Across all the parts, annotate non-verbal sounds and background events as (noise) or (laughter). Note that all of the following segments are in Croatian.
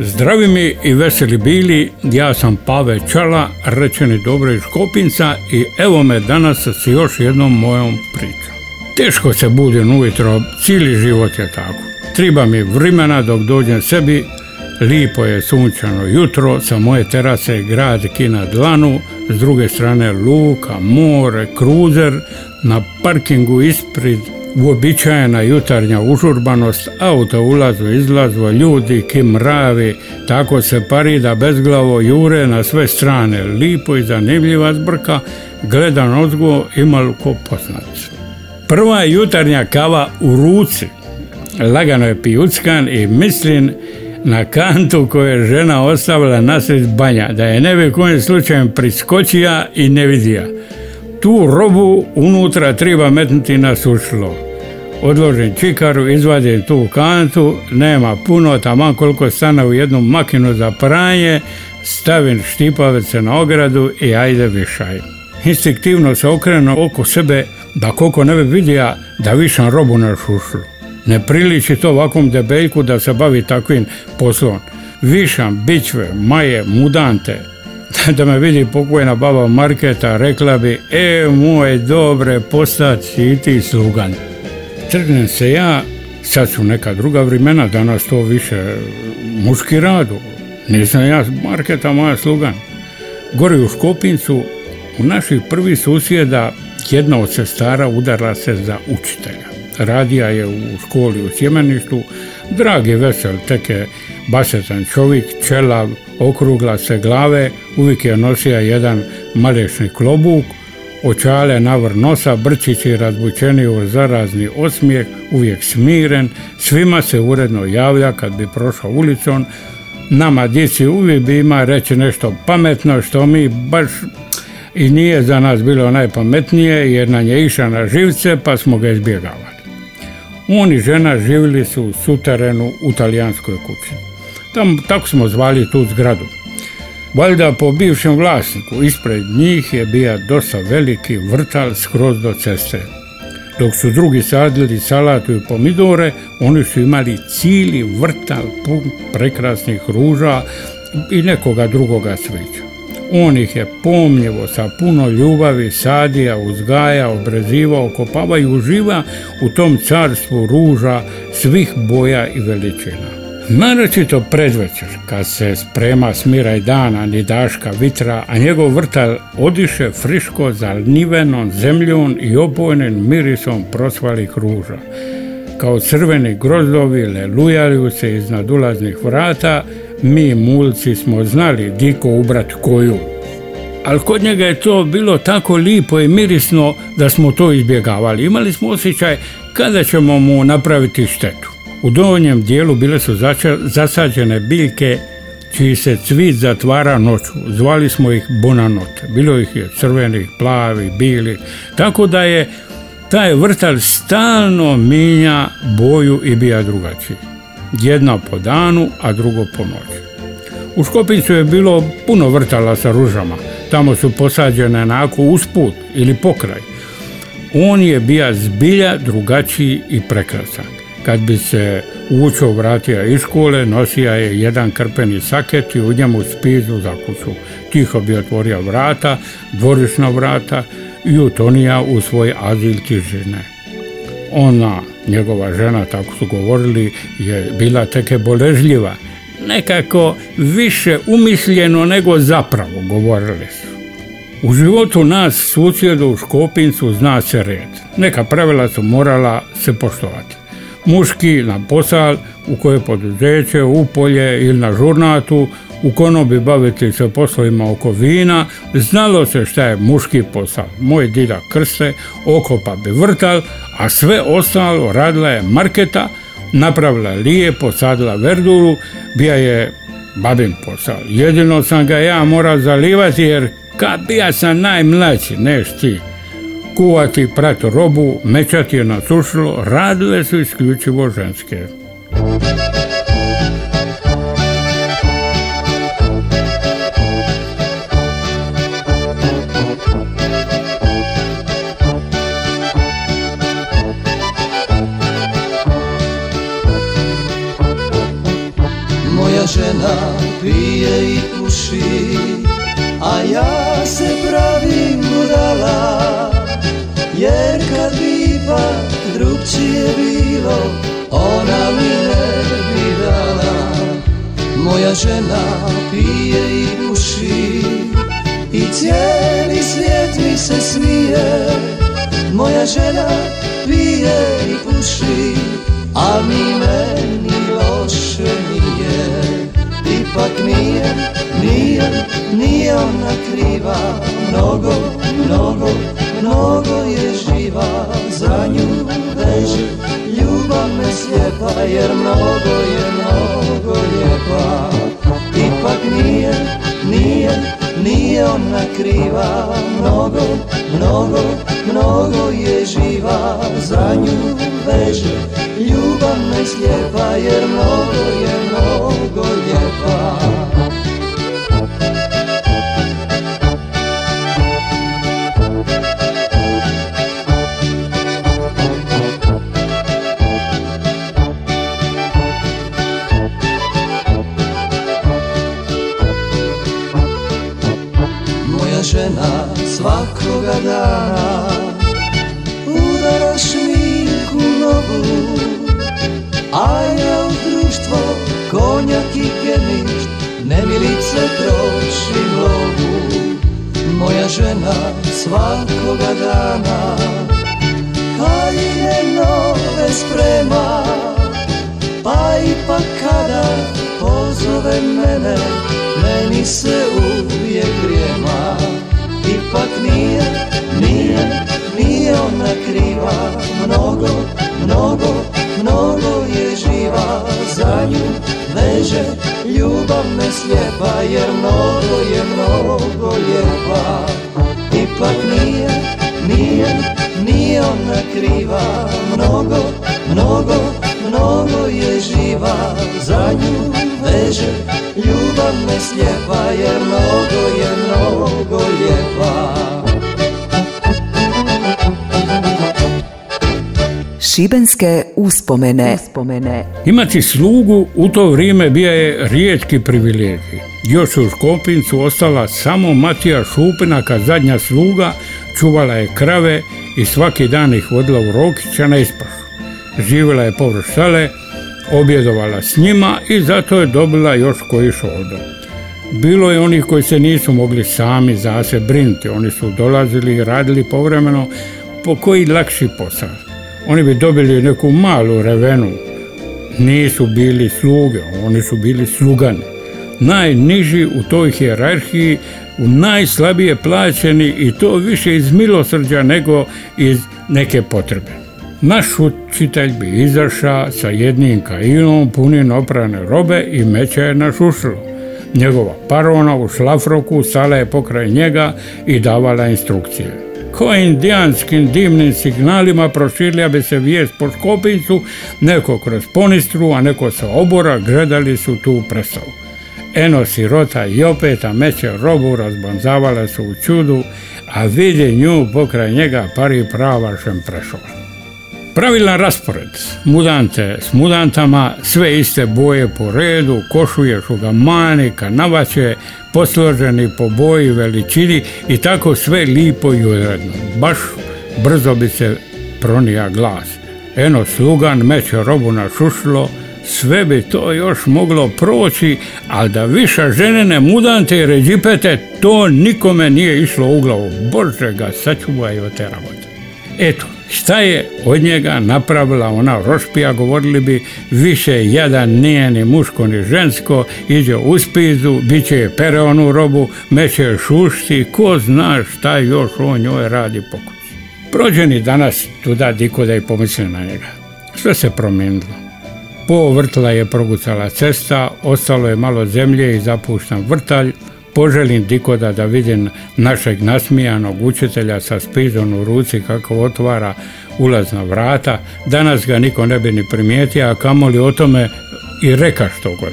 Zdravi mi i veseli bili, ja sam Pave Čala, rečeni dobro iz Kopinca i evo me danas s još jednom mojom pričom. Teško se budim ujutro, cijeli život je tako. Treba mi vremena dok dođem sebi, lipo je sunčano jutro, sa moje terase grad Kina Dlanu, s druge strane luka, more, kruzer, na parkingu ispred uobičajena jutarnja užurbanost, auto ulazu, izlazu, ljudi, kimravi, tako se parida bezglavo jure na sve strane, lipo i zanimljiva zbrka, gledan ozgo imal ko poznat. Prva jutarnja kava u ruci, lagano je pijuckan i mislim na kantu koju je žena ostavila nasred banja, da je ne bi kojim slučajem priskočija i ne vidija. Tu robu unutra treba metnuti na sušlo. Odložim čikaru, izvadim tu kantu, nema puno, taman koliko stane u jednu makinu za pranje, stavim štipavice na ogradu i ajde višaj. Instinktivno se okrenu oko sebe da koliko ne bi vidija da višam robu na šušlu. Ne priliči to ovakvom debeljku da se bavi takvim poslom. Višam bićve, maje, mudante, (laughs) da me vidi pokojna baba Marketa, rekla bi, e, moj dobre, postati i ti slugan. Trgnem se ja, sad su neka druga vremena, danas to više muški radu. Nisam ja Marketa, moja slugan. Gori u Škopincu, u naših prvih susjeda, jedna od sestara udara se za učitelja. Radija je u školi u Sjemeništu, dragi vesel, teke basetan čovjek, čelav, okrugla se glave, uvijek je nosija jedan malešni klobuk, očale navr nosa, brčići razbučeni u zarazni osmijeh, uvijek smiren, svima se uredno javlja kad bi prošao ulicom, nama djeci uvijek bi ima reći nešto pametno što mi baš i nije za nas bilo najpametnije jer nam je iša na živce pa smo ga izbjegavali. On i žena živjeli su u suterenu u talijanskoj kući. Tam, tako smo zvali tu zgradu. Valjda po bivšem vlasniku, ispred njih je bio dosta veliki vrtal skroz do ceste. Dok su drugi sadili salatu i pomidore, oni su imali cijeli vrtal pun prekrasnih ruža i nekoga drugoga cvića. On ih je pomljivo sa puno ljubavi sadija, uzgaja, obrezivao, kopava i uživa u tom carstvu ruža svih boja i veličina. Naročito predvečer, kad se sprema smiraj dana, ni daška vitra, a njegov vrtal odiše friško zalnivenom zemljom i opojnim mirisom prosvalih ruža. Kao crveni grozdovi lelujali se iznad ulaznih vrata, mi mulci smo znali diko ubrat koju. Ali kod njega je to bilo tako lipo i mirisno da smo to izbjegavali. Imali smo osjećaj kada ćemo mu napraviti štetu. U donjem dijelu bile su zasađene biljke čiji se cvit zatvara noću. Zvali smo ih bonanot. Bilo ih je crvenih, plavi, bili. Tako da je taj vrtal stalno minja boju i bija drugačiji. Jedna po danu, a drugo po noći. U Škopincu je bilo puno vrtala sa ružama. Tamo su posađene onako usput ili pokraj. On je bija zbilja drugačiji i prekrasan. Kad bi se učo vratio iz škole, nosija je jedan krpeni saket i u njemu spizu za kuću. Tiho bi otvorio vrata, dvorišna vrata i utonija u svoj azil tižine. Ona, njegova žena, tako su govorili, je bila teke boležljiva. Nekako više umišljeno nego zapravo, govorili su. U životu nas susjedu u Škopincu zna se red. Neka pravila su morala se poštovati muški na posal, u koje poduzeće, u polje ili na žurnatu, u konobi baviti se poslovima oko vina, znalo se šta je muški posao. Moj dida krste, okopa bi vrtal, a sve ostalo radila je marketa, napravila lijepo, sadila verduru, bija je babin posao. Jedino sam ga ja morao zalivati jer Kad bija sam najmlađi, neš ti. Kuvati pratu robu, mečati je na sušilo, radile su isključivo ženske. Moja žena pije i puši ipak drugčije bilo Ona mi ne bi dala. Moja žena pije i puši I cijeli svijet mi se smije. Moja žena pije i puši A mi meni loše nije. Ipak nije, nije, nije ona kriva. Mnogo, mnogo, mnogo je živa Za nju veže ljubav me slijepa Jer mnogo je, mnogo lijepa. Ipak nije, nije, nije ona kriva. Mnogo, mnogo, mnogo je živa Za nju veže ljubav me slijepa Jer mnogo je, mnogo lijepa konjak i gemišt Nemilice trošim lovu Moja žena svakoga dana Haljine nove sprema? Pa ipak kada pozove mene Meni se uvijek vrijema Ipak nije, veže ljubav me slijepa Jer mnogo je, mnogo lijepa Šibenske uspomene. uspomene. Imati slugu u to vrijeme bio je rijetki privilegij. Još u Škopincu ostala samo Matija Šupinaka, zadnja sluga, čuvala je krave i svaki dan ih vodila u Rokića na ispašu. Živjela je površ sele, objedovala s njima i zato je dobila još koji šoldo. Bilo je onih koji se nisu mogli sami za se brinuti, oni su dolazili i radili povremeno po koji lakši posao. Oni bi dobili neku malu revenu, nisu bili sluge, oni su bili slugani. Najniži u toj hijerarhiji, u najslabije plaćeni i to više iz milosrđa nego iz neke potrebe. Naš učitelj bi izašao sa jednim kainom punim oprane robe i meća je na šušlu. Njegova parona u šlafroku stala je pokraj njega i davala instrukcije. Ko indijanskim dimnim signalima proširila bi se vijest po Škopincu, neko kroz ponistru, a neko sa obora gledali su tu predstavu. Eno sirota i opet, a meće robu razbanzavala su u čudu, a vidi nju pokraj njega pari pravašem prešao. Pravilan raspored, mudante s mudantama, sve iste boje po redu, košuje, šugamani, kanavače, posloženi po boji, veličini i tako sve lipo i uredno. Baš brzo bi se pronija glas. Eno slugan meće robu na šušlo, sve bi to još moglo proći, ali da više ženene mudante i ređipete, to nikome nije išlo u glavu. Bože ga sačuvaj od te. Eto, šta je od njega napravila ona rošpija, govorili bi više jadan nije ni muško ni žensko, iđe u spizu, bit će pere onu robu, meće šušti, ko zna šta još on njoj radi po. Prođeni danas tuda diko da pomisli na njega. Sve se promijenilo. Po vrtla je progucala cesta, ostalo je malo zemlje i zapuštan vrtalj, poželim dikoda da vidim našeg nasmijanog učitelja sa spizom u ruci kako otvara ulazna vrata. Danas ga niko ne bi ni primijetio, a kamoli o tome i reka što god.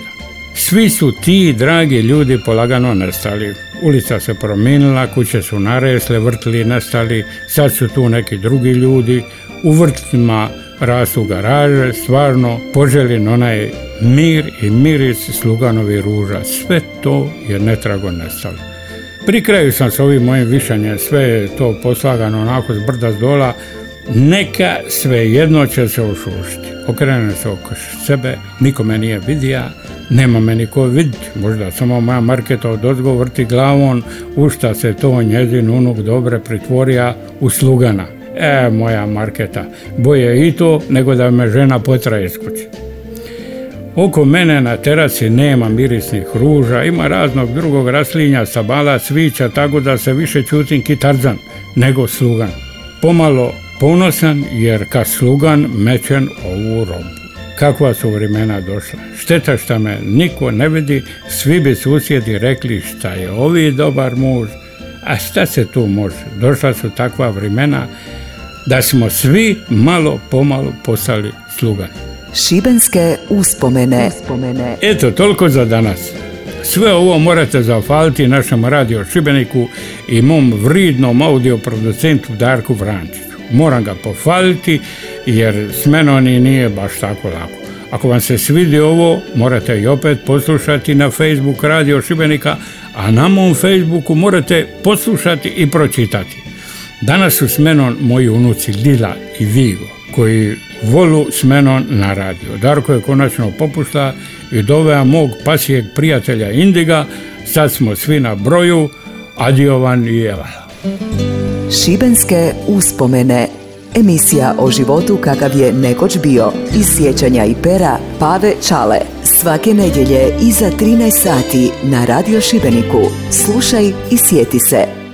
Svi su ti dragi ljudi polagano nestali. Ulica se promijenila, kuće su naresle, vrtli nestali, sad su tu neki drugi ljudi. U vrtlima rastu garaže, stvarno poželjen onaj mir i miris sluganovi ruža. Sve to je netrago nestalo. Pri kraju sam s ovim mojim višanjem, sve je to poslagano onako s brda s dola, neka sve jedno će se ošušiti. Okrenem se oko sebe, niko me nije vidija, nema me niko vidjeti, možda samo moja marketa od ozgo vrti glavom, u se to njezin unuk dobre pritvorija u slugana. E, moja marketa, boje i to nego da me žena potra iz. Oko mene na terasi nema mirisnih ruža, ima raznog drugog raslinja, sabala, svića, tako da se više čutim kitarzan nego slugan. Pomalo ponosan jer kad slugan mečen ovu robu. Kakva su vremena došla. Šteta šta me niko ne vidi, svi bi susjedi rekli šta je ovi dobar muž, a šta se tu može? Došla su takva vremena da smo svi malo pomalo postali slugani. Šibenske uspomene. uspomene. Eto, toliko za danas. Sve ovo morate zahvaliti našem radio Šibeniku i mom vridnom audio producentu Darku Vrančiću. Moram ga pohvaliti jer s menom nije baš tako lako. Ako vam se svidi ovo, morate i opet poslušati na Facebook Radio Šibenika, a na mom Facebooku morate poslušati i pročitati. Danas su s menom moji unuci Lila i Vigo, koji volu s menom na radio. Darko je konačno popušta i dovea mog pasijeg prijatelja Indiga, sad smo svi na broju, Adiovan i Eva. Šibenske uspomene Emisija o životu kakav je nekoć bio iz sjećanja i pera Pave Čale. Svake nedjelje iza 13 sati na Radio Šibeniku. Slušaj i sjeti se.